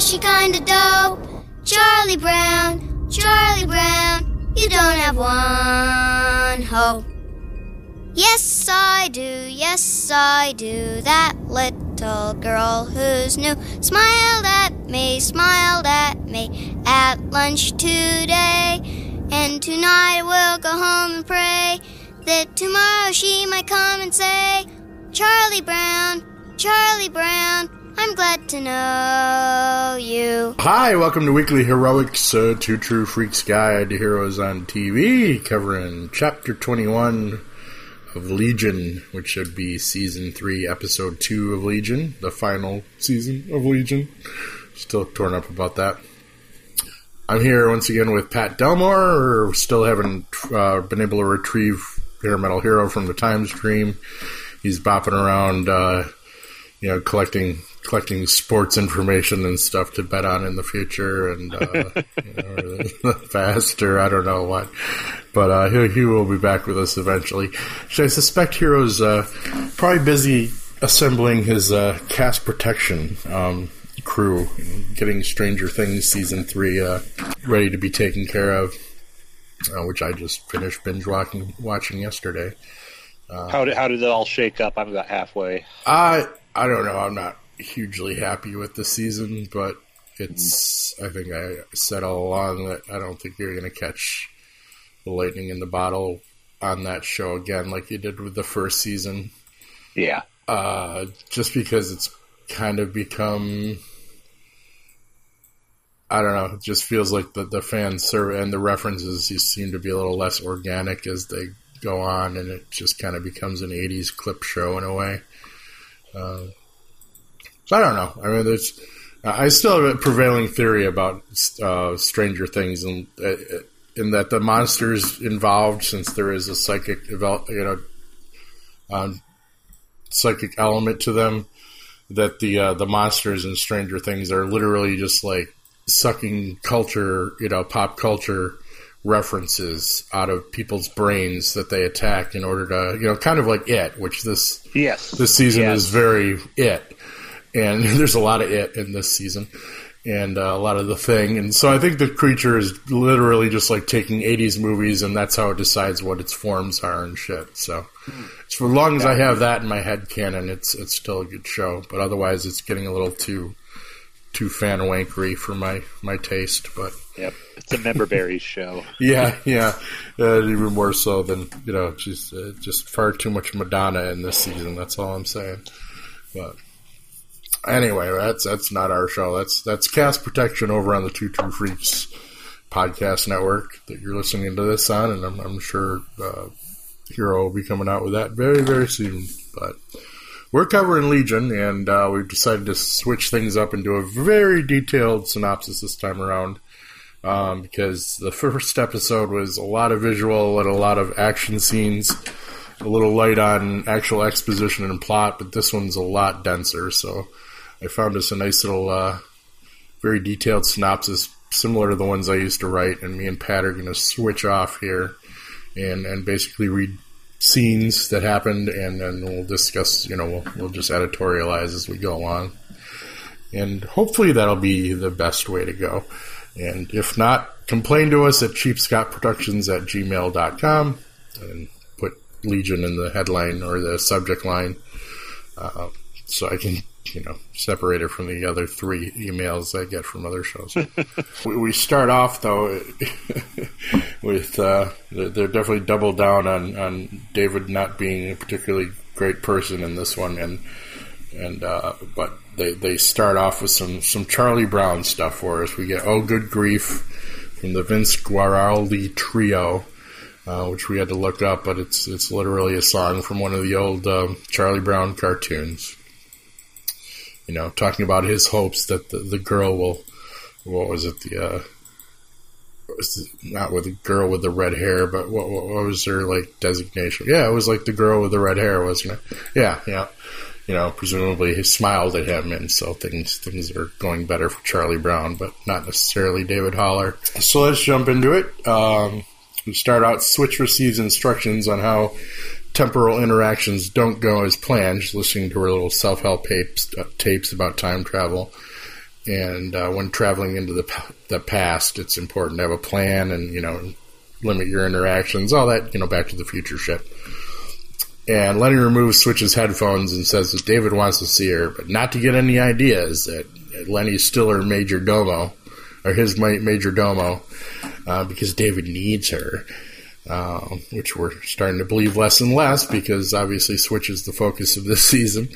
wishy-washy kind of dope. Charlie Brown, Charlie Brown, you don't have one hope. Yes, I do, yes, I do. That little girl who's new smiled at me, smiled at me at lunch today. And tonight we'll go home and pray that tomorrow she might come and say, Charlie Brown, Charlie Brown, I'm glad to know you. Hi, welcome to Weekly Heroics, uh, Two True Freaks Guide to Heroes on TV, covering Chapter 21 of Legion, which should be Season 3, Episode 2 of Legion, the final season of Legion. Still torn up about that. I'm here once again with Pat Delmore, still haven't uh, been able to retrieve Hair Metal Hero from the time stream. He's bopping around, uh, you know, collecting collecting sports information and stuff to bet on in the future and uh, you know, faster. I don't know what, but uh, he, he will be back with us eventually. Should I suspect Hero's uh, probably busy assembling his uh, cast protection um, crew, getting Stranger Things season three uh, ready to be taken care of, uh, which I just finished binge watching watching yesterday. how did how did it all shake up? I'm about halfway. I I don't know. I'm not hugely happy with the season, but it's. I think I said all along that I don't think you're going to catch the lightning in the bottle on that show again, like you did with the first season. Yeah, Uh, just because it's kind of become. I don't know. It just feels like the the fan survey and the references just seem to be a little less organic as they go on, and it just kind of becomes an '80s clip show in a way. Uh, I don't know. I mean, there's. I still have a prevailing theory about uh, Stranger Things, and uh, in that the monsters involved, since there is a psychic, you know, um, psychic element to them, that the uh, the monsters in Stranger Things are literally just like sucking culture, you know, pop culture references out of people's brains that they attack in order to, you know, kind of like it, which this yes, this season Yes. is very it, and there's a lot of it in this season, and uh, a lot of the thing, and so I think the creature is literally just like taking '80s movies, and that's how it decides what its forms are and shit. So, for as long as I have that in my head canon, it's it's still a good show, but otherwise, it's getting a little too too fan wankery for my my taste, but. Yep, it's a member berries show. Yeah, yeah, uh, even more so than you know, just uh, just far too much Madonna in this season. That's all I'm saying. But anyway, that's that's not our show. That's that's cast protection over on the Two True Freaks podcast network that you're listening to this on, and I'm, I'm sure uh, Hero will be coming out with that very very soon. But we're covering Legion, and uh, we've decided to switch things up and do a very detailed synopsis this time around um, because the first episode was a lot of visual and a lot of action scenes, a little light on actual exposition and plot, but this one's a lot denser. So I found us a nice little, uh, very detailed synopsis, similar to the ones I used to write, and me and Pat are going to switch off here and and basically read scenes that happened, and then we'll discuss. You know, we'll we'll just editorialize as we go along, and hopefully that'll be the best way to go. And if not, complain to us at cheapscottproductions at gmail.com and put Legion in the headline or the subject line uh, so I can, you know, separated from the other three emails I get from other shows. we, we start off, though, with uh, they're definitely doubled down on, on David not being a particularly great person in this one. And and uh, but they they start off with some some Charlie Brown stuff for us. We get "Oh Good Grief" from the Vince Guaraldi trio, uh, which we had to look up, but it's it's literally a song from one of the old um, Charlie Brown cartoons. You know, talking about his hopes that the, the girl will, what was it, the uh, was not with the girl with the red hair, but what, what, what was her like designation? Yeah, it was like the girl with the red hair, wasn't it? Yeah, yeah. You know, presumably he smiled at him, and so things things are going better for Charlie Brown, but not necessarily David Haller. So let's jump into it. Um, we start out. Switch receives instructions on how temporal interactions don't go as planned. She's listening to her little self help tapes, uh, tapes about time travel. And uh, when traveling into the the past, it's important to have a plan and you know limit your interactions, all that you know Back to the Future shit. And Lenny removes Switch's headphones and says that David wants to see her, but not to get any ideas that Lenny's still her major domo, or his major domo, uh, because David needs her. Uh, which we're starting to believe less and less because obviously Switch is the focus of this season.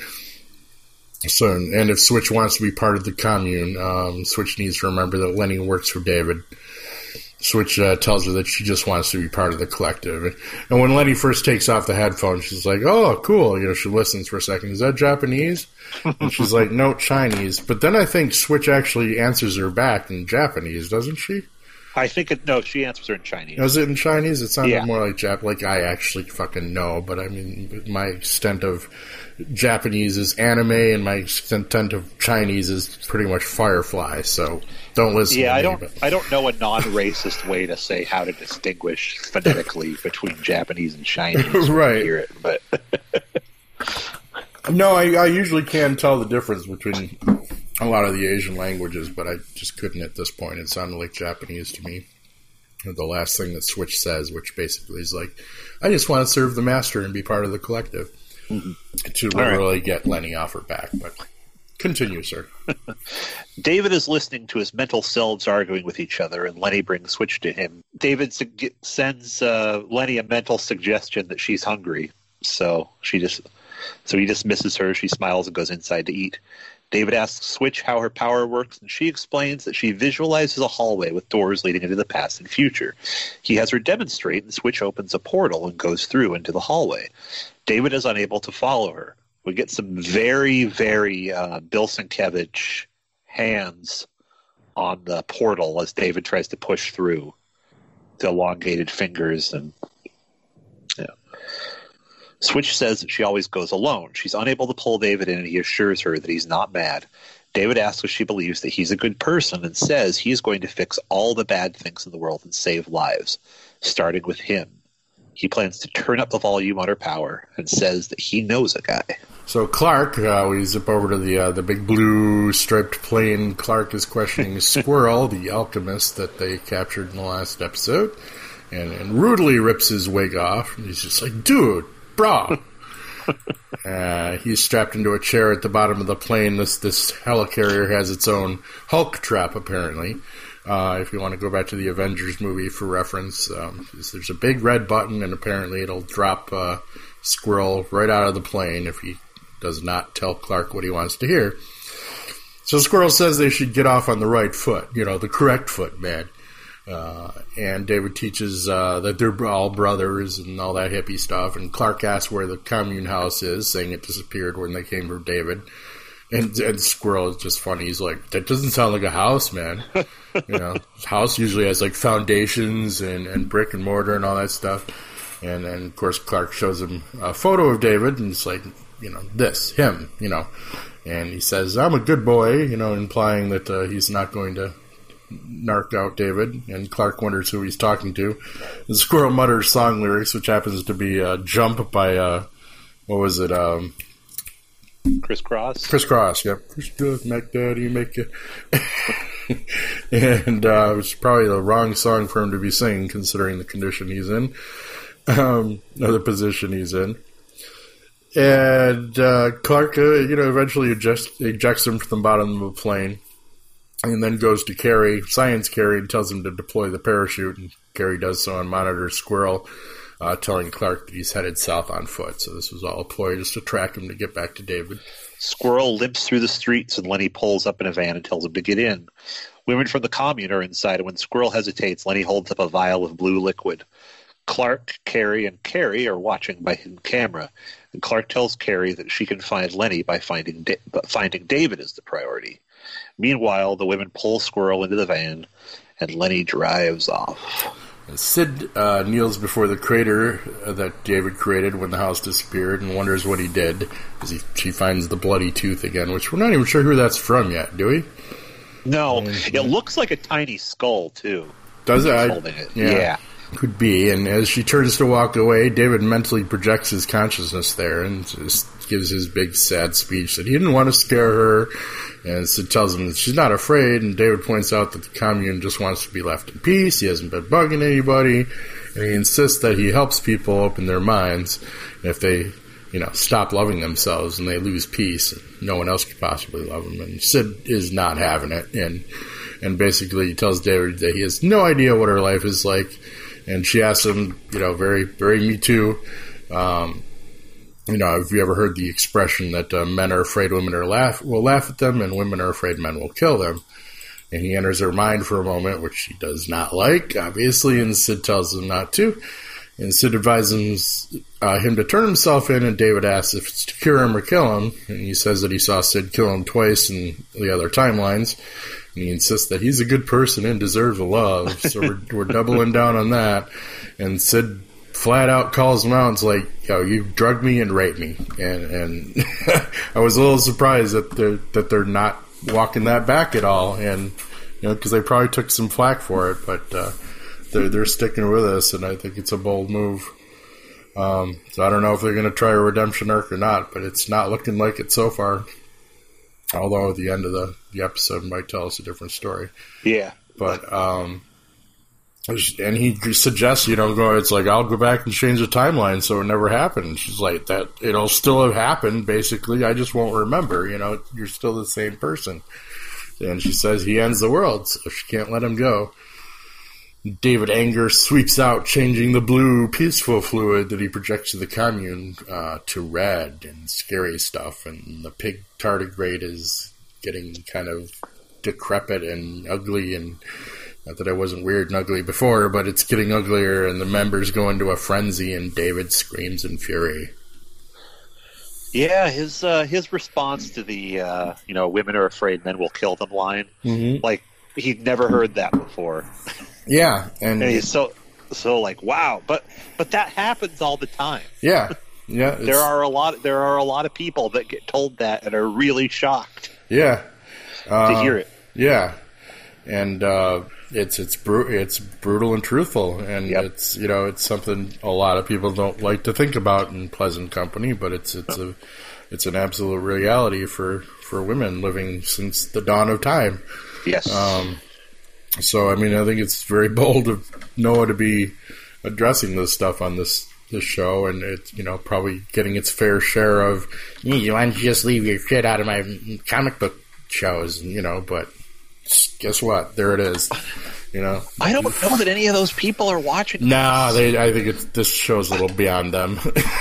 So, and if Switch wants to be part of the commune, um, Switch needs to remember that Lenny works for David. Switch uh, tells her that she just wants to be part of the collective. And when Lenny first takes off the headphones, she's like, "Oh, cool." You know, she listens for a second. Is that Japanese? And she's like, "No, Chinese." But then I think Switch actually answers her back in Japanese, doesn't she? I think it. No, she answers her in Chinese. Was it in Chinese? It sounded yeah. more like Jap. Like I actually fucking know, but I mean, my extent of Japanese is anime, and my extent of Chinese is pretty much Firefly. So don't listen. Yeah, I don't. I don't know a non-racist way to say how to distinguish phonetically between Japanese and Chinese. right. Hear it, but. no, I, I usually can tell the difference between a lot of the Asian languages, but I just couldn't at this point. It sounded like Japanese to me. The last thing that Switch says, which basically is like, I just want to serve the master and be part of the collective. Mm-hmm. To right. get Lenny off her back, but continue, sir. David is listening to his mental selves arguing with each other, and Lenny brings Switch to him. David su- sends uh, Lenny a mental suggestion that she's hungry, so she just so he dismisses her. She smiles and goes inside to eat. David asks Switch how her power works, and she explains that she visualizes a hallway with doors leading into the past and future. He has her demonstrate, and Switch opens a portal and goes through into the hallway. David is unable to follow her. We get some very, very uh, Bill Sienkiewicz hands on the portal as David tries to push through the elongated fingers and Switch says that she always goes alone. She's unable to pull David in, and he assures her that he's not mad. David asks if she believes that he's a good person and says he is going to fix all the bad things in the world and save lives, starting with him. He plans to turn up the volume on her power and says that he knows a guy. So Clark, uh, we zip over to the uh, the big blue striped plane. Clark is questioning Squirrel, the alchemist that they captured in the last episode, and, and rudely rips his wig off. And He's just like, "Dude, bra. uh, he's strapped into a chair at the bottom of the plane. This this helicarrier has its own Hulk trap, apparently. Uh, if you want to go back to the Avengers movie for reference, um, there's a big red button, and apparently it'll drop uh, Squirrel right out of the plane if he does not tell Clark what he wants to hear. So Squirrel says they should get off on the right foot, you know, the correct foot, man. Uh, and David teaches uh, that they're all brothers and all that hippie stuff. And Clark asks where the commune house is, saying it disappeared when they came for David. And, and Squirrel is just funny. He's like, "That doesn't sound like a house, man. you know, house usually has like foundations and, and brick and mortar and all that stuff." And then of course Clark shows him a photo of David, and it's like, you know, this him, you know. And he says, "I'm a good boy," you know, implying that uh, he's not going to narked out David, and Clark wonders who he's talking to. The Squirrel mutters song lyrics, which happens to be uh, "Jump" by uh, what was it? Um, Kris Kross. Kris Kross. Yep. Chris make daddy make it. and uh, it's probably the wrong song for him to be singing, considering the condition he's in, um, or the position he's in. And uh, Clark, uh, you know, eventually ejects, ejects him from the bottom of the plane and then goes to Carrie, Science Carrie, and tells him to deploy the parachute. And Carrie does so and monitors Squirrel, uh, telling Clark that he's headed south on foot. So this was all a ploy just to track him to get back to David. Squirrel limps through the streets, and Lenny pulls up in a van and tells him to get in. Women from the commune are inside, and when Squirrel hesitates, Lenny holds up a vial of blue liquid. Clark, Carrie, and Carrie are watching by hidden camera, and Clark tells Carrie that she can find Lenny by finding da- finding David is the priority. Meanwhile, the women pull Squirrel into the van, and Lenny drives off. Syd uh, kneels before the crater uh, that David created when the house disappeared and wonders what he did as he, she finds the bloody tooth again, which we're not even sure who that's from yet, do we? No, mm-hmm. it looks like a tiny skull too. Does it? Holding it. Yeah. yeah. Could be. And as she turns to walk away, David mentally projects his consciousness there and just gives his big sad speech that he didn't want to scare her. And Syd tells him that she's not afraid. And David points out that the commune just wants to be left in peace. He hasn't been bugging anybody. And he insists that he helps people open their minds. If they, you know, stop loving themselves and they lose peace, no one else could possibly love them. And Syd is not having it. And, and basically tells David that he has no idea what her life is like. And she asks him, you know, very, very me too. Um, you know, have you ever heard the expression that uh, men are afraid women are laugh will laugh at them, and women are afraid men will kill them? And he enters her mind for a moment, which she does not like, obviously, and Syd tells him not to. And Syd advises uh, him to turn himself in, and David asks if it's to cure him or kill him. And he says that he saw Syd kill him twice in the other timelines. And he insists that he's a good person and deserves a love. So we're, we're doubling down on that. And Syd flat out calls him out and's like, yo, you drugged me and raped me. And, and I was a little surprised that they're, that they're not walking that back at all. And, you know, because they probably took some flack for it, but, uh, they're, they're sticking with us, and I think it's a bold move. Um, so I don't know if they're going to try a redemption arc or not, but it's not looking like it so far. Although at the end of the, the episode might tell us a different story. Yeah. But um, and he suggests, you know, go. It's like I'll go back and change the timeline so it never happened. She's like that. It'll still have happened. Basically, I just won't remember. You know, you're still the same person. And she says he ends the world, so she can't let him go. David Anger sweeps out, changing the blue peaceful fluid that he projects to the commune uh, to red and scary stuff. And the pig tardigrade is getting kind of decrepit and ugly. And not that I wasn't weird and ugly before, but it's getting uglier. And the members go into a frenzy, and David screams in fury. Yeah, his uh, his response to the uh, you know women are afraid men will kill them line, Mm-hmm. like he'd never heard that before. Yeah, and And he's so so like wow, but but that happens all the time. yeah, yeah, There are a lot there are a lot of people that get told that and are really shocked yeah to Uh, hear it. Yeah, and uh, it's it's bru- it's brutal and truthful, and Yep. it's you know it's something a lot of people don't like to think about in pleasant company, but it's it's a it's an absolute reality for for women living since the dawn of time. Yes. Um, so I mean, I think it's very bold of Noah to be addressing this stuff on this this show, and it's you know probably getting its fair share of. "Yeah, Why don't you just leave your shit out of my comic book shows? You know, but guess what? There it is. You know. I don't know that any of those people are watching. Nah, they. I think it's this show's a little beyond them.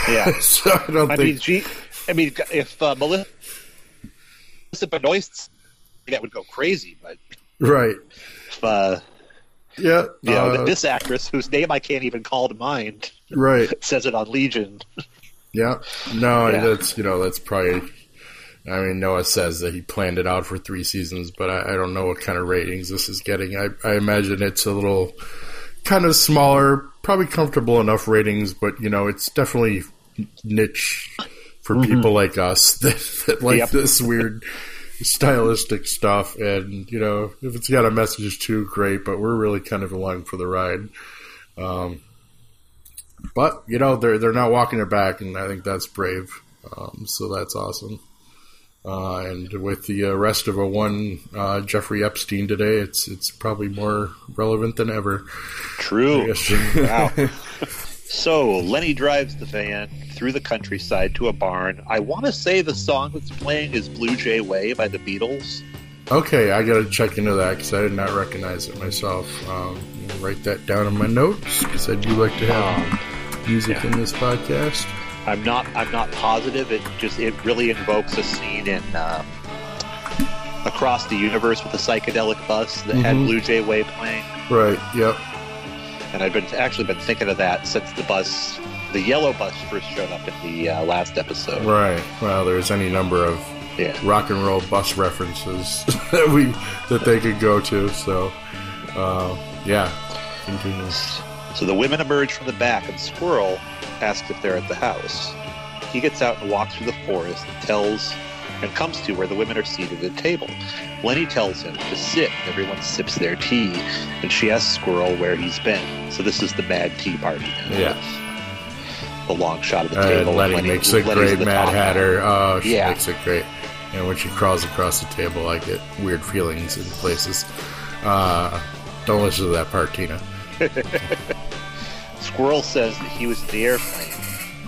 Yeah. so I don't I think. mean, gee, I mean, if uh, Melissa Benoist, that would go crazy. But right. If, uh, Yeah. you know, uh, this actress, whose name I can't even call to mind, right. says it on Legion. Yeah. No, Yeah. that's you know that's probably. I mean, Noah says that he planned it out for three seasons, but I, I don't know what kind of ratings this is getting. I, I imagine it's a little kind of smaller, probably comfortable enough ratings, but you know, it's definitely niche for people like us that, that like Yep. this weird stylistic stuff. And you know, if it's got a message too, great. But we're really kind of along for the ride. Um, but you know, they're they're not walking it back, and I think that's brave. Um, so that's awesome. Uh, and with the arrest of a one uh, Jeffrey Epstein today, it's it's probably more relevant than ever. True. Wow. So Lenny drives the van through the countryside to a barn. I want to say the song that's playing is "Blue Jay Way" by the Beatles. okay, I got to check into that because I did not recognize it myself. Um, write that down in my notes because I do like to have music yeah. in this podcast. I'm not. I'm not positive. It just it really invokes a scene in um, Across the Universe with a psychedelic bus that had Mhm. Blue Jay Way playing, Right. Yep. And I've been actually been thinking of that since the bus, the yellow bus, first showed up in the uh, last episode. Right. Well, there's any number of Yeah. rock and roll bus references that we that they could go to. So, uh, yeah, continue. So the women emerge from the back, and Squirrel asks if they're at the house. He gets out and walks through the forest and tells and comes to where the women are seated at a table. Lenny tells him to sit, and everyone sips their tea, and she asks Squirrel where he's been. So this is the Mad Tea Party. Yes. The long shot of the And table. Letty Lenny- makes a great Mad. Hatter. Oh, she Yeah. makes it great. And when she crawls across the table, I get weird feelings in places. Uh, don't listen to that part, Tina. Squirrel says that he was in the airplane.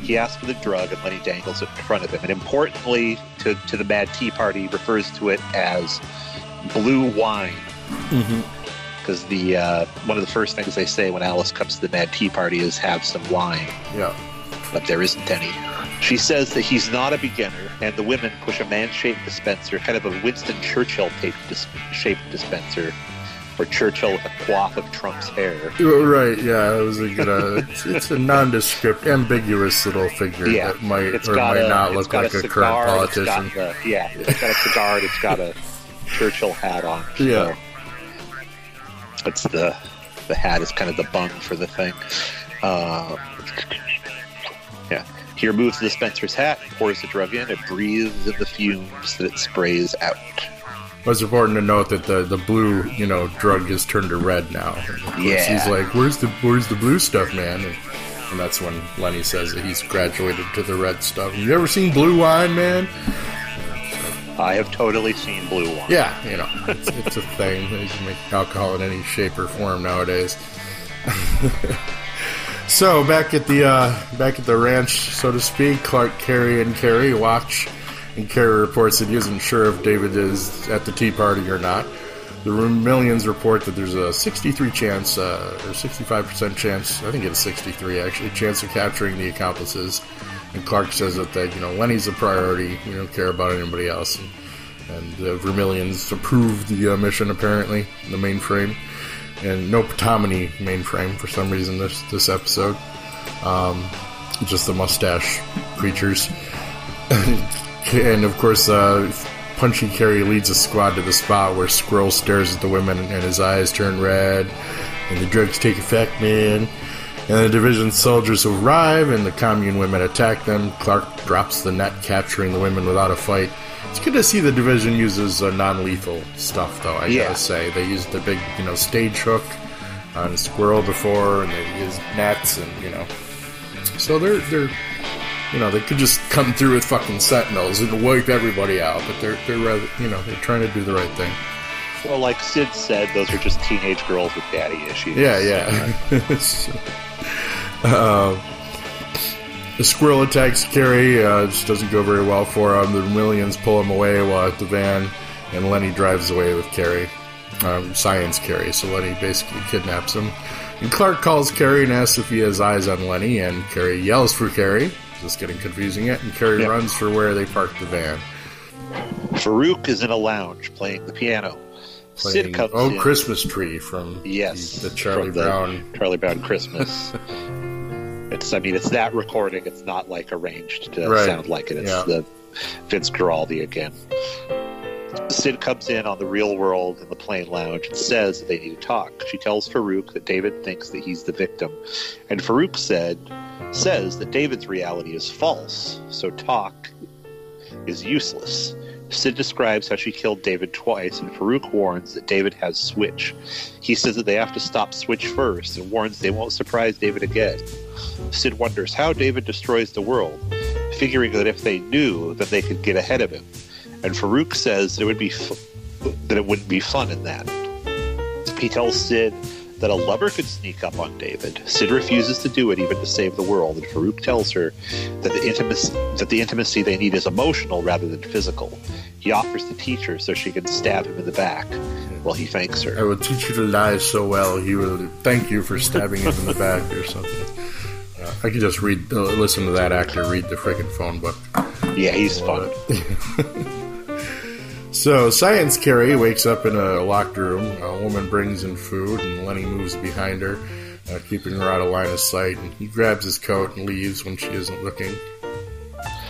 He asks for the drug, and Lenny dangles it in front of him. And importantly, to, to the Mad Tea Party, refers to it as blue wine. Because the uh, one of the first things they say when Alice comes to the Mad Tea Party is have some wine, Yeah. but there isn't any. She says that he's not a beginner, and the women push a man-shaped dispenser, kind of a Winston Churchill-shaped dis- shaped dispenser, or Churchill with a coif of Trump's hair. Right, yeah, it was a good. Uh, it's, it's a nondescript, ambiguous little figure Yeah, that might or might a, not look like a a, cigar, current It's politician. got the, yeah, it's got a cigar. It's got a Churchill hat on. so Yeah. it's the the hat is kind of the bung for the thing. Uh, yeah, he removes the dispenser's hat, pours the drug in, and breathes in the fumes that it sprays out. Well, It's important to note that the, the blue, you know, drug has turned to red now. Yeah. He's like, "Where's the Where's the blue stuff, man?" And, and that's when Lenny says that he's graduated to the red stuff. You ever seen blue wine, man? I have totally seen blue wine. Yeah, you know, it's, it's a thing. They can make alcohol in any shape or form nowadays. so back at the uh, back at the ranch, so to speak, Clark, Carrie, and Carrie watch, and Carrie reports that he isn't sure if David is at the tea party or not. The millions report that there's a 63 chance, uh, or 65% chance, I think it's 63 actually, chance of capturing the accomplices. And Clark says that, that you know Lenny's a priority. You don't care about anybody else. And, and the Vermilions approved the uh, mission apparently, the mainframe, and no Ptonomy mainframe for some reason this this episode. Um, just the mustache creatures, and of course, uh, Punchy Carey leads a squad to the spot where Squirrel stares at the women and his eyes turn red, and the drugs take effect, man. And the division soldiers arrive, and the commune women attack them. Clark drops the net, capturing the women without a fight. It's good to see the division uses uh, non-lethal stuff, though. I Yeah. gotta say, they used the big, you know, stage hook on Squirrel before, and they used nets, and you know, so they're they're, you know, they could just come through with fucking sentinels and wipe everybody out, but they're they're rather, you know, they're trying to do the right thing. Well, like Syd said, those are just teenage girls with daddy issues. Yeah, yeah. So, uh, the squirrel attacks Carrie. Uh, just doesn't go very well for him. The millions pull him away while at the van, and Lenny drives away with Carrie. Um, science Carrie. So Lenny basically kidnaps him. And Clark calls Carrie and asks if he has eyes on Lenny, and Carrie yells for Carrie. Just getting confusing it, and Carrie Yeah. runs for where they parked the van. Farouk is in a lounge playing the piano. Playing, Syd comes oh, in. Christmas tree from Yes, the, the Charlie the Brown. Charlie Brown Christmas. it's, I mean, it's that recording. It's not like arranged to Right. sound like it. It's Yeah. the Vince Guaraldi again. Syd comes in on the real world in the plane lounge and says that they need to talk. She tells Farouk that David thinks that he's the victim, and Farouk said says that David's reality is false, so talk is useless. Syd describes how she killed David twice, and Farouk warns that David has Switch. He says that they have to stop Switch first, and warns they won't surprise David again. Syd wonders how David destroys the world, figuring that if they knew, then they could get ahead of him. And Farouk says it would be f- that it wouldn't be fun in that. He tells Syd that a lover could sneak up on David. Syd refuses to do it even to save the world, and Farouk tells her that the intimacy that the intimacy they need is emotional rather than physical. He offers to teach her so she can stab him in the back. Well, he thanks her. I will teach you to lie so well. He will thank you for stabbing him in the back or something. Uh, I could just read, uh, listen to that actor read the friggin' phone book. Yeah, he's fun. So, Science Carrie wakes up in a locked room. A woman brings in food, and Lenny moves behind her, uh, keeping her out of line of sight. And he grabs his coat and leaves when she isn't looking,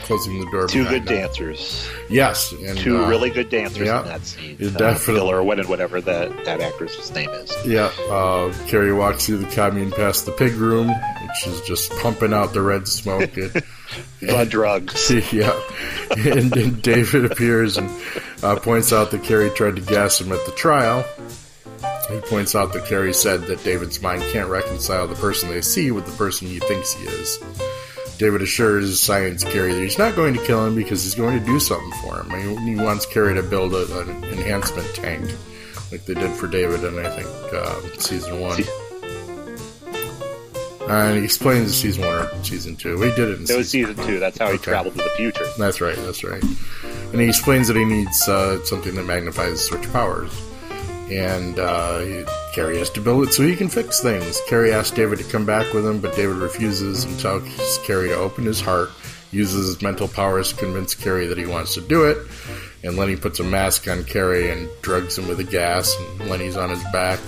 closing the door Two good him. dancers. Yes, and Two uh, really good dancers yeah, in that scene. Uh, definitely- Win- whatever that, that actress's name is. Yeah, uh, Carrie walks through the commune past the pig room, which is just pumping out the red smoke. It, The drugs. yeah. And, and David appears and uh, points out that Carrie tried to gas him at the trial. He points out that Carrie said that David's mind can't reconcile the person they see with the person he thinks he is. David assures Science Carrie that he's not going to kill him because he's going to do something for him. He, he wants Carrie to build a, an enhancement tank, like they did for David in I think uh, season one. And he explains season one or season two. He did it in It season was season two. That's how he Okay. traveled to the future. that's right, that's right. And he explains that he needs uh, something that magnifies switch powers. And uh, he, Carrie has to build it so he can fix things. Carrie asks David to come back with him, but David refuses and tells Carrie to open his heart, uses his mental powers to convince Carrie that he wants to do it. And Lenny puts a mask on Carrie and drugs him with a gas, and Lenny's on his back.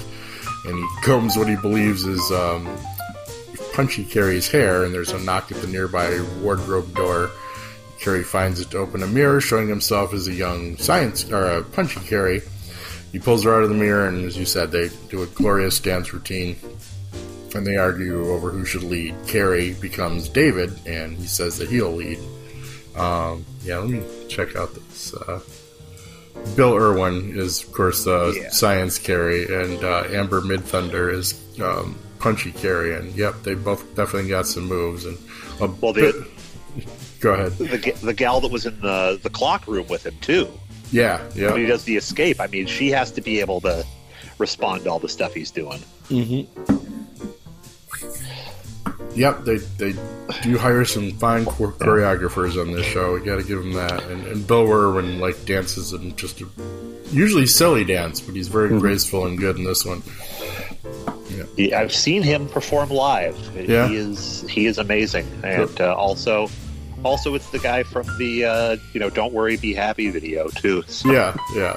And he combs what he believes is um, Punchy Carrie's hair, and there's a knock at the nearby wardrobe door. Carrie finds it to open a mirror, showing himself as a young science or a Punchy Carrie. He pulls her out of the mirror, and as you said, they do a glorious dance routine, and they argue over who should lead. Carrie becomes David, and he says that he'll lead. Um, yeah, let me check out this. Uh, Bill Irwin is, of course, the Yeah. science Carrie, and uh, Amber Midthunder is um, Punchy Carrie, and yep, they both definitely got some moves. And a Well, bit- the go ahead. the, the gal that was in the the clock room with him too. Yeah, yeah. When he does the escape, I mean, she has to be able to respond to all the stuff he's doing. Mm-hmm. yep. They they do hire some fine choreographers on this show. We got to give them that. And, and Bill Irwin like dances in just a usually silly dance, but he's very mm-hmm. graceful and good in this one. I've seen him perform live. Yeah. He is he is amazing, and uh, also also it's the guy from the uh, you know "Don't Worry, Be Happy" video too. So, Yeah, yeah.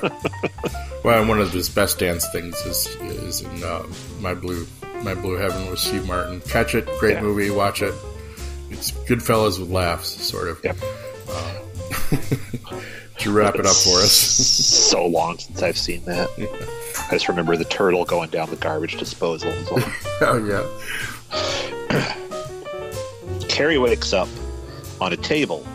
well, one of his best dance things is is in uh, my blue my blue heaven with Steve Martin. Catch it, great Yeah. movie. Watch it. It's Goodfellas with laughs, sort of. Yep. Did you wrap it up for us? so long since I've seen that. I just remember the turtle going down the garbage disposal. oh yeah. Carrie wakes up on a table,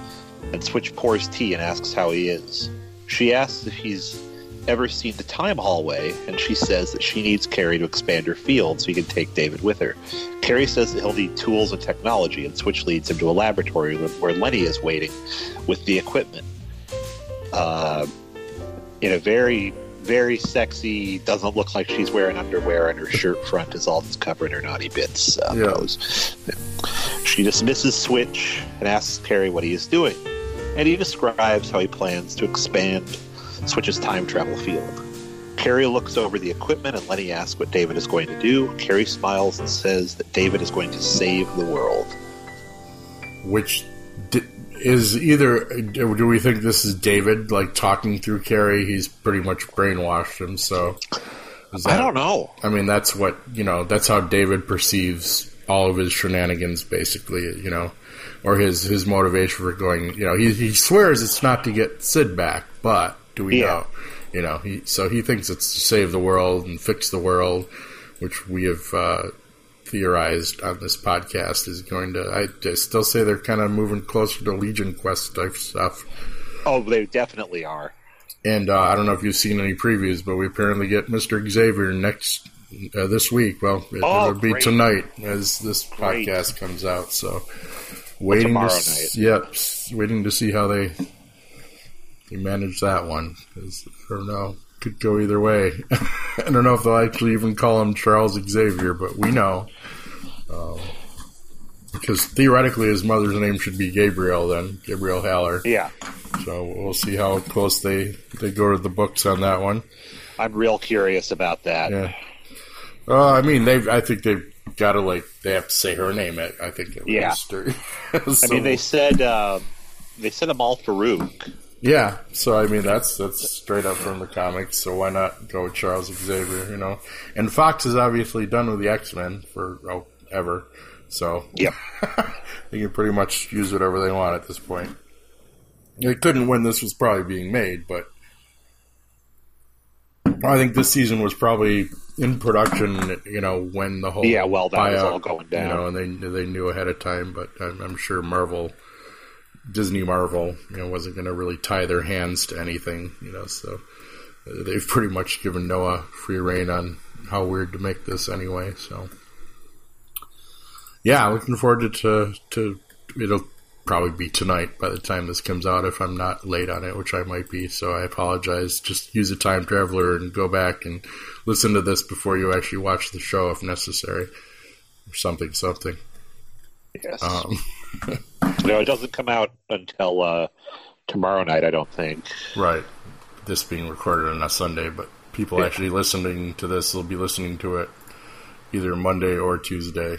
and Switch pours tea and asks how he is. She asks if he's ever seen the time hallway, and she says that she needs Carrie to expand her field so he can take David with her. Carrie says that he'll need tools and technology, and Switch leads him to a laboratory where Lenny is waiting with the equipment. Uh, in a very, very sexy, doesn't look like she's wearing underwear, and her shirt front is all that's covering her naughty bits. Uh, Yeah. pose. She dismisses Switch and asks Carrie what he is doing, and he describes how he plans to expand Switch's time travel field. Carrie looks over the equipment and Lenny asks what David is going to do. Carrie smiles and says that David is going to save the world. Which di- is either do we think this is David like talking through Carrie? He's pretty much brainwashed him. So is I don't know. I mean, that's what you know. That's how David perceives all of his shenanigans, basically. You know, or his his motivation for going. You know, he he swears it's not to get Syd back, but do we Yeah. know? You know, he so he thinks it's to save the world and fix the world, which we have uh, theorized on this podcast is going to. I, I still say they're kind of moving closer to Legion Quest type stuff. Oh, they definitely are. And uh, I don't know if you've seen any previews, but we apparently get Mister Xavier next uh, this week. Well, it, Oh, will be great. tonight as this Great. podcast comes out. So waiting tomorrow to night. yep, waiting to see how they they manage that one. 'Cause I don't know, could go either way. I don't know if they'll actually even call him Charles Xavier, but we know. Um, because theoretically, his mother's name should be Gabriel, then Gabriel Haller. Yeah. So we'll see how close they, they go to the books on that one. I'm real curious about that. Yeah. Uh, I mean, they. I think they've got to like they have to say her name. At I think at Yeah. least. or- I mean, they said um, they said Amal Farouk. Yeah. So I mean, that's that's straight up from the comics. So why not go with Charles Xavier? You know, and Fox is obviously done with the X Men for oh, ever. So yeah, they can pretty much use whatever they want at this point. They couldn't when this was probably being made, but I think this season was probably in production. You know, when the whole Yeah, well, that was buyout, all going down, You know, and they they knew ahead of time. But I'm, I'm sure Marvel Disney Marvel, you know, wasn't going to really tie their hands to anything, you know, so uh, they've pretty much given Noah free reign on how weird to make this anyway. So, yeah, looking forward to to, to it'll probably be tonight by the time this comes out if I'm not late on it, which I might be. So I apologize. Just use a time traveler and go back and listen to this before you actually watch the show if necessary, or something, something. Yes. Um, no, it doesn't come out until uh, tomorrow night. I don't think. Right. This being recorded on a Sunday, but people yeah. actually listening to this will be listening to it either Monday or Tuesday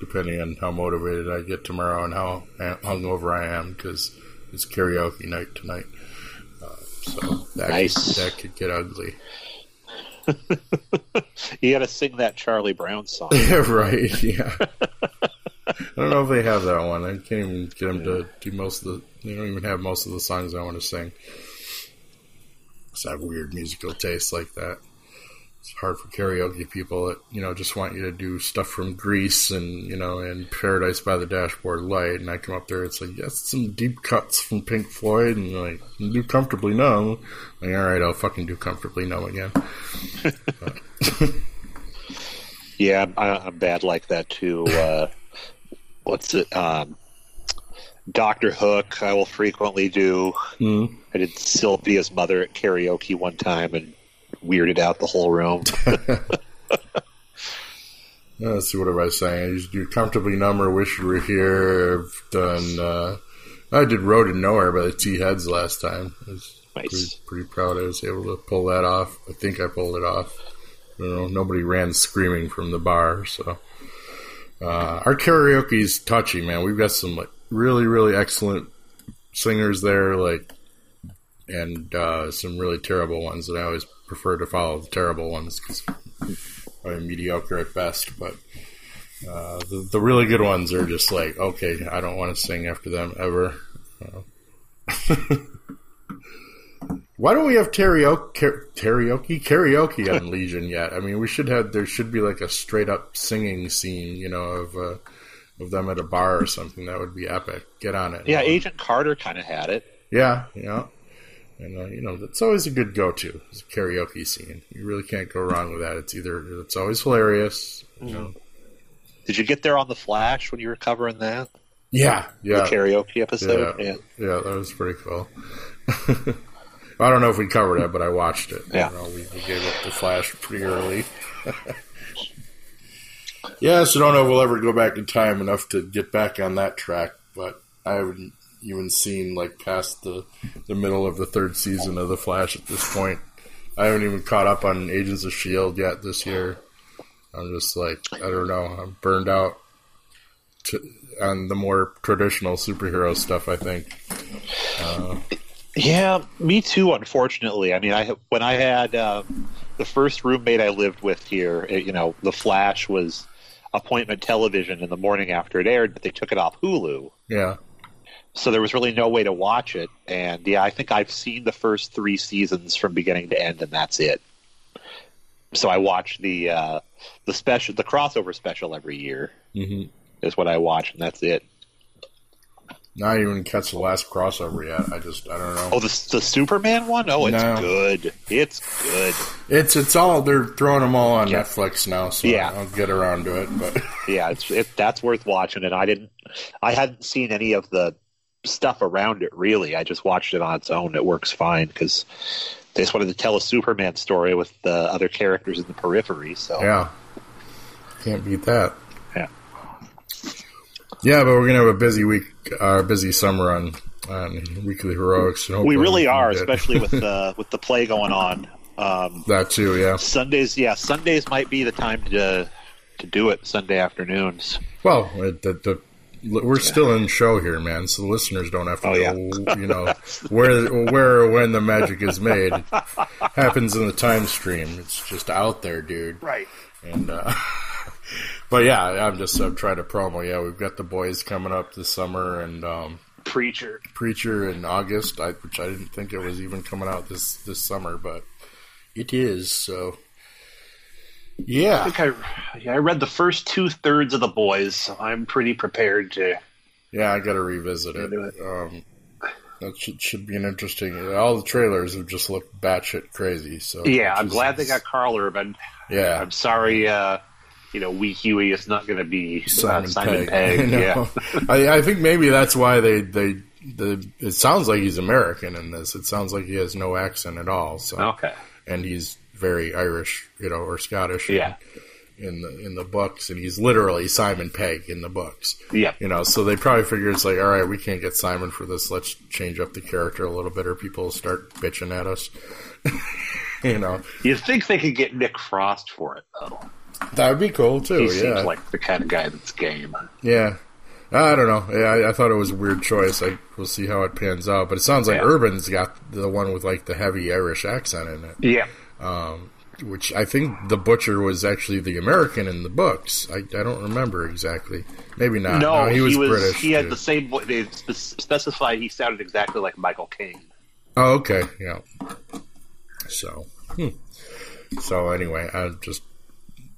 depending on how motivated I get tomorrow and how hungover I am, because it's karaoke night tonight. Uh, so that nice. could, that could get ugly. you got to sing that Charlie Brown song, right? Yeah. I don't know if they have that one. I can't even get them to do most of the. They don't even have most of the songs I want to sing. I have weird musical taste like that it's hard for karaoke people that you know just want you to do stuff from Grease and you know and Paradise by the Dashboard Light, and I come up there, it's like yes, some deep cuts from Pink Floyd, and like do comfortably numb. Like all right, I'll fucking do comfortably numb again. yeah, I, am bad like that too. Uh, what's it? Um, Doctor Hook, I will frequently do. Mm. I did Sylvia's mother at karaoke one time, and weirded out the whole room. Let's see what am I saying? You comfortably numb or wish you were here. I've done. Uh, I did Road to Nowhere by the T Heads last time. I was nice. pretty, pretty, proud I was able to pull that off. I think I pulled it off. You know, nobody ran screaming from the bar, so. Uh, our karaoke is touchy, man. We've got some like really, really excellent singers there, like, and uh, some really terrible ones that I always prefer to follow the terrible ones because I'm mediocre at best. But uh, the the really good ones are just like, okay, I don't want to sing after them ever. Why don't we have karaoke, karaoke, karaoke on Legion yet? I mean, we should have. There should be like a straight up singing scene, you know, of uh, of them at a bar or something. That would be epic. Get on it. Yeah, Agent Carter kind of had it. Yeah, yeah. And uh, you know that's always a good go-to. It's a karaoke scene. You really can't go wrong with that. It's either it's always hilarious. You know. Did you get there on the Flash when you were covering that? Yeah, yeah. The karaoke episode. Yeah, yeah, yeah that was pretty cool. I don't know if we covered it, but I watched it. Yeah, you know, we, we, gave up the Flash pretty early. yeah, so don't know if we'll ever go back in time enough to get back on that track, but I haven't even seen like past the the middle of the third season of the Flash at this point. I haven't even caught up on Agents of Shield yet this year. I'm just like I don't know. I'm burned out to, on the more traditional superhero stuff. I think. Uh, yeah, me too. Unfortunately, I mean, I when I had um, the first roommate I lived with here, it, you know, the Flash was appointment television in the morning after it aired, but they took it off Hulu. Yeah so there was really no way to watch it. And yeah, I think I've seen the first three seasons from beginning to end, and that's it. So I watch the uh, the special, the crossover special every year. Mm-hmm. Is what I watch, and that's it. Not even catch the last crossover yet. I just I don't know. Oh, the the Superman one. Oh, it's no. good. It's good. It's it's all they're throwing them all on yeah. Netflix now, so yeah. I'll get around to it. But yeah, it's it, that's worth watching. And I didn't, I hadn't seen any of the stuff around it really. I just watched it on its own. It works fine because they just wanted to tell a Superman story with the other characters in the periphery. So yeah, can't beat that. Yeah, but we're gonna have a busy week, uh, busy summer on on weekly heroics. we really are, especially with the with the play going on. Um, that too, yeah. Sundays, yeah, Sundays might be the time to to do it. Sunday afternoons. Well, the, the we're still in show here, man. So the listeners don't have to oh, know, yeah. you know, where where or when the magic is made. It happens in the time stream. It's just out there, dude. Right. And uh, but yeah, I'm just I'm trying to promo. Yeah, we've got the boys coming up this summer, and um, Preacher, Preacher in August, I, which I didn't think it was even coming out this this summer, but it is. So yeah, I think I, yeah, I read the first two thirds of the boys, so I'm pretty prepared to Yeah, I got to revisit it. It. Um, that should, should be an interesting. All the trailers have just looked batshit crazy. So Yeah, I'm glad they got Karl Urban. Yeah, I'm sorry, uh, you know, Wee Hughie is not going to be Simon, uh, Simon Pegg. Pegg. I. Yeah. I, I think maybe that's why they they the. It sounds like he's American in this. It sounds like he has no accent at all. So Okay. and he's very Irish, you know, or Scottish. Yeah. In the in the books, and he's literally Simon Pegg in the books. Yeah. You know, so they probably figure it's like, all right, we can't get Simon for this. Let's change up the character a little bit, or people start bitching at us. you know, You'd think they could get Nick Frost for it, though. That would be cool too. He yeah, seems like the kind of guy that's game. yeah. I don't know. Yeah, I, I thought it was a weird choice. I we'll see how it pans out. But it sounds like Yeah. Urban's got the one with like the heavy Irish accent in it. Yeah. um, which I think the butcher was actually the American in the books. I, I don't remember exactly. Maybe not. No, he was, British. He had too. the same. vo- They specified he sounded exactly like Michael Caine. Oh, okay. Yeah. So, hmm. so anyway, I just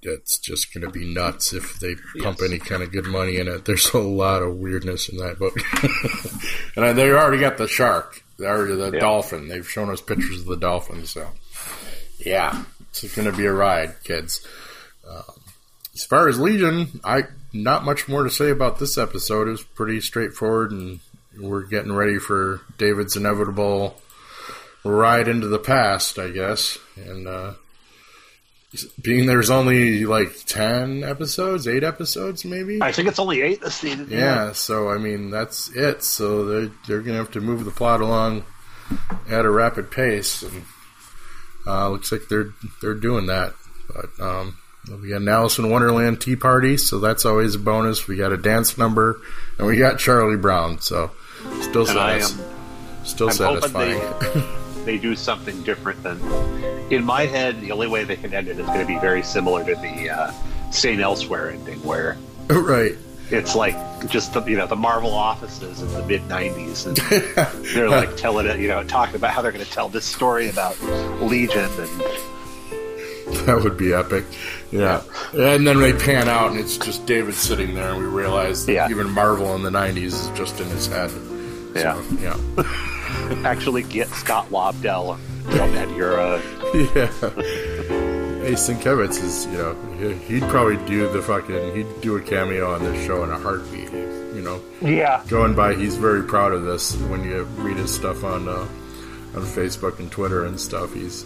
it's just going to be nuts if they pump Yes. any kind of good money in it. There's a lot of weirdness in that book, and they already got the shark. They already the Yeah. dolphin. They've shown us pictures of the dolphin. So, yeah, it's going to be a ride, kids. Um, as far as Legion, I not much more to say about this episode. It was pretty straightforward, and we're getting ready for David's inevitable ride into the past, I guess. And uh, being there's only like ten episodes, eight episodes, maybe. I think it's only eight this season. yeah, so I mean that's it. So they're they're gonna have to move the plot along at a rapid pace, and uh, looks like they're they're doing that. But um, we got an Alice in Wonderland tea party, so that's always a bonus. We got a dance number, and we got Charlie Brown. So still am. still I'm satisfying. They do something different than. In my head, the only way they can end it is going to be very similar to the uh, St. Elsewhere ending, where right. it's like just the you know the Marvel offices in the mid '90s, and they're like telling it, you know, talking about how they're going to tell this story about Legion, and That would be epic. Yeah. And then they pan out and it's just David sitting there and we realize that Yeah. even Marvel in the 90s is just in his head. Yeah. So, yeah. actually get Scott Lobdell and your uh, yeah. Hey, Kevitz is, you know, he- he'd probably do the fucking, he'd do a cameo on this show in a heartbeat, you know. yeah Going by, he's very proud of this when you read his stuff on, uh, on Facebook and Twitter and stuff. He's,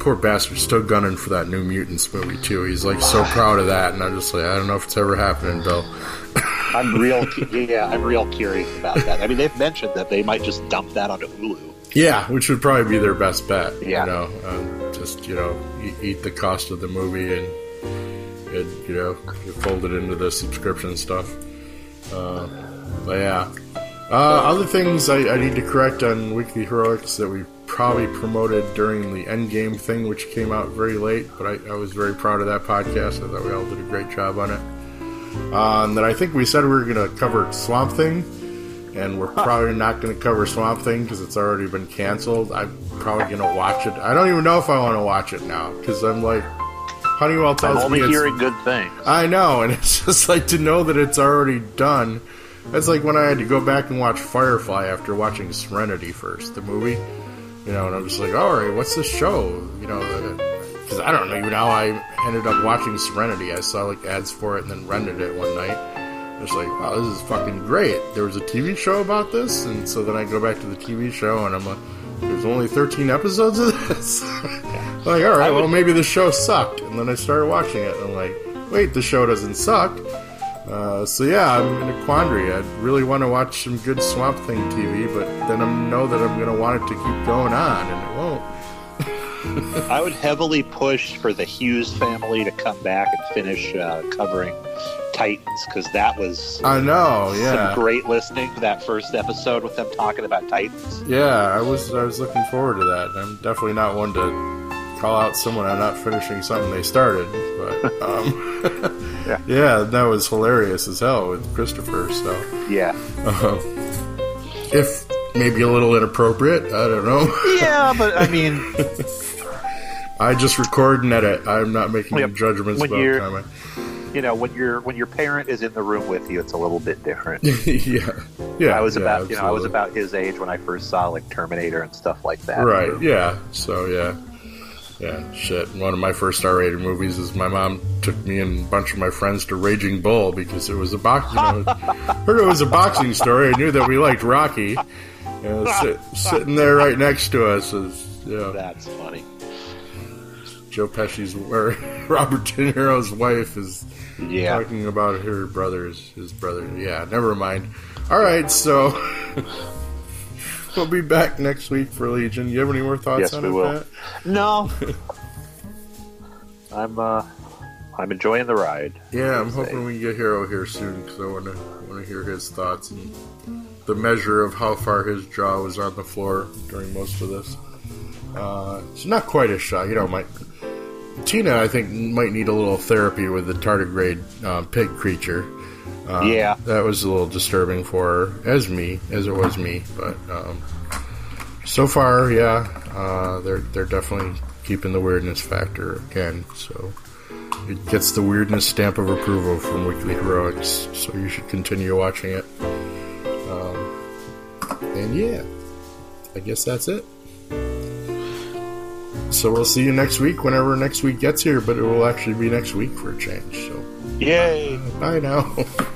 poor bastard, still gunning for that New Mutants movie, too. He's, like, so proud of that, and I'm just like, I don't know if it's ever happening, Bill. I'm real yeah I'm real curious about that. I mean they've mentioned that they might just dump that onto Hulu. Yeah, which would probably be their best bet. Yeah. You know, uh, just, you know, eat the cost of the movie and, and you know, fold it into the subscription stuff. Uh, but yeah. Uh, other things I, I need to correct on Weekly Heroics that we probably promoted during the Endgame thing, which came out very late, but I, I was very proud of that podcast. I thought we all did a great job on it. Uh, and then I think we said we were going to cover Swamp Thing and we're probably not going to cover Swamp Thing because it's already been canceled. I'm probably going to watch it. I don't even know if I want to watch it now because I'm like, Honeywell I'm tells only me it's, hearing good things. I know, and it's just like to know that it's already done. That's like when I had to go back and watch Firefly after watching Serenity first, the movie. You know, and I'm just like, all right, what's this show? You know, because I don't know even how I ended up watching Serenity. I saw like ads for it and then rented it one night. I was like, wow, this is fucking great. There was a TV show about this, and so then I go back to the TV show and I'm like, there's only 13 episodes of this. like, all right, well maybe the show sucked, and then I started watching it, and I'm like, wait, the show doesn't suck. Uh, so yeah, I'm in a quandary. I really want to watch some good Swamp Thing TV, but then I know that I'm going to want it to keep going on, and it won't. I would heavily push for the Hughes family to come back and finish uh, covering Titans because that was I know, yeah, some great listening. That first episode with them talking about Titans. yeah. I was I was looking forward to that. I'm definitely not one to call out someone on not finishing something they started, but um, Yeah. yeah, that was hilarious as hell with Christopher. So. Yeah, Uh, if maybe a little inappropriate, I don't know. yeah, but I mean, I just record and edit. I'm not making Yep. judgments When about time. You know when your when your parent is in the room with you, it's a little bit different. yeah, yeah. I was yeah, about you know I was about his age when I first saw like Terminator and stuff like that. Right. Yeah. So yeah. Yeah. Shit. One of my first R-rated movies is my mom took me and a bunch of my friends to Raging Bull because it was a box. You know, heard it was a boxing story. I knew that we liked Rocky. You know, sit, sitting there right next to us is you know, That's funny. Joe Pesci's or Robert De Niro's wife is Yeah. talking about her brother's his brother. Yeah. Never mind. All right. So. We'll be back next week for Legion. You have any more thoughts Yes, on we it, will. Pat? No. I'm uh I'm enjoying the ride. Yeah, I'm hoping we can get Hero here soon because I want to want to hear his thoughts and the measure of how far his jaw was on the floor during most of this. Uh, it's not quite a shot, you know. My Tina, I think, might need a little therapy with the tardigrade uh, pig creature. Uh, Yeah. that was a little disturbing for her, as me, as it was me. But um, so far, yeah, uh, they're they're definitely keeping the weirdness factor again. So it gets the weirdness stamp of approval from Weekly Heroics. So you should continue watching it. Um, and yeah, I guess that's it. So we'll see you next week, whenever next week gets here. But it will actually be next week for a change. So Yay! bye now.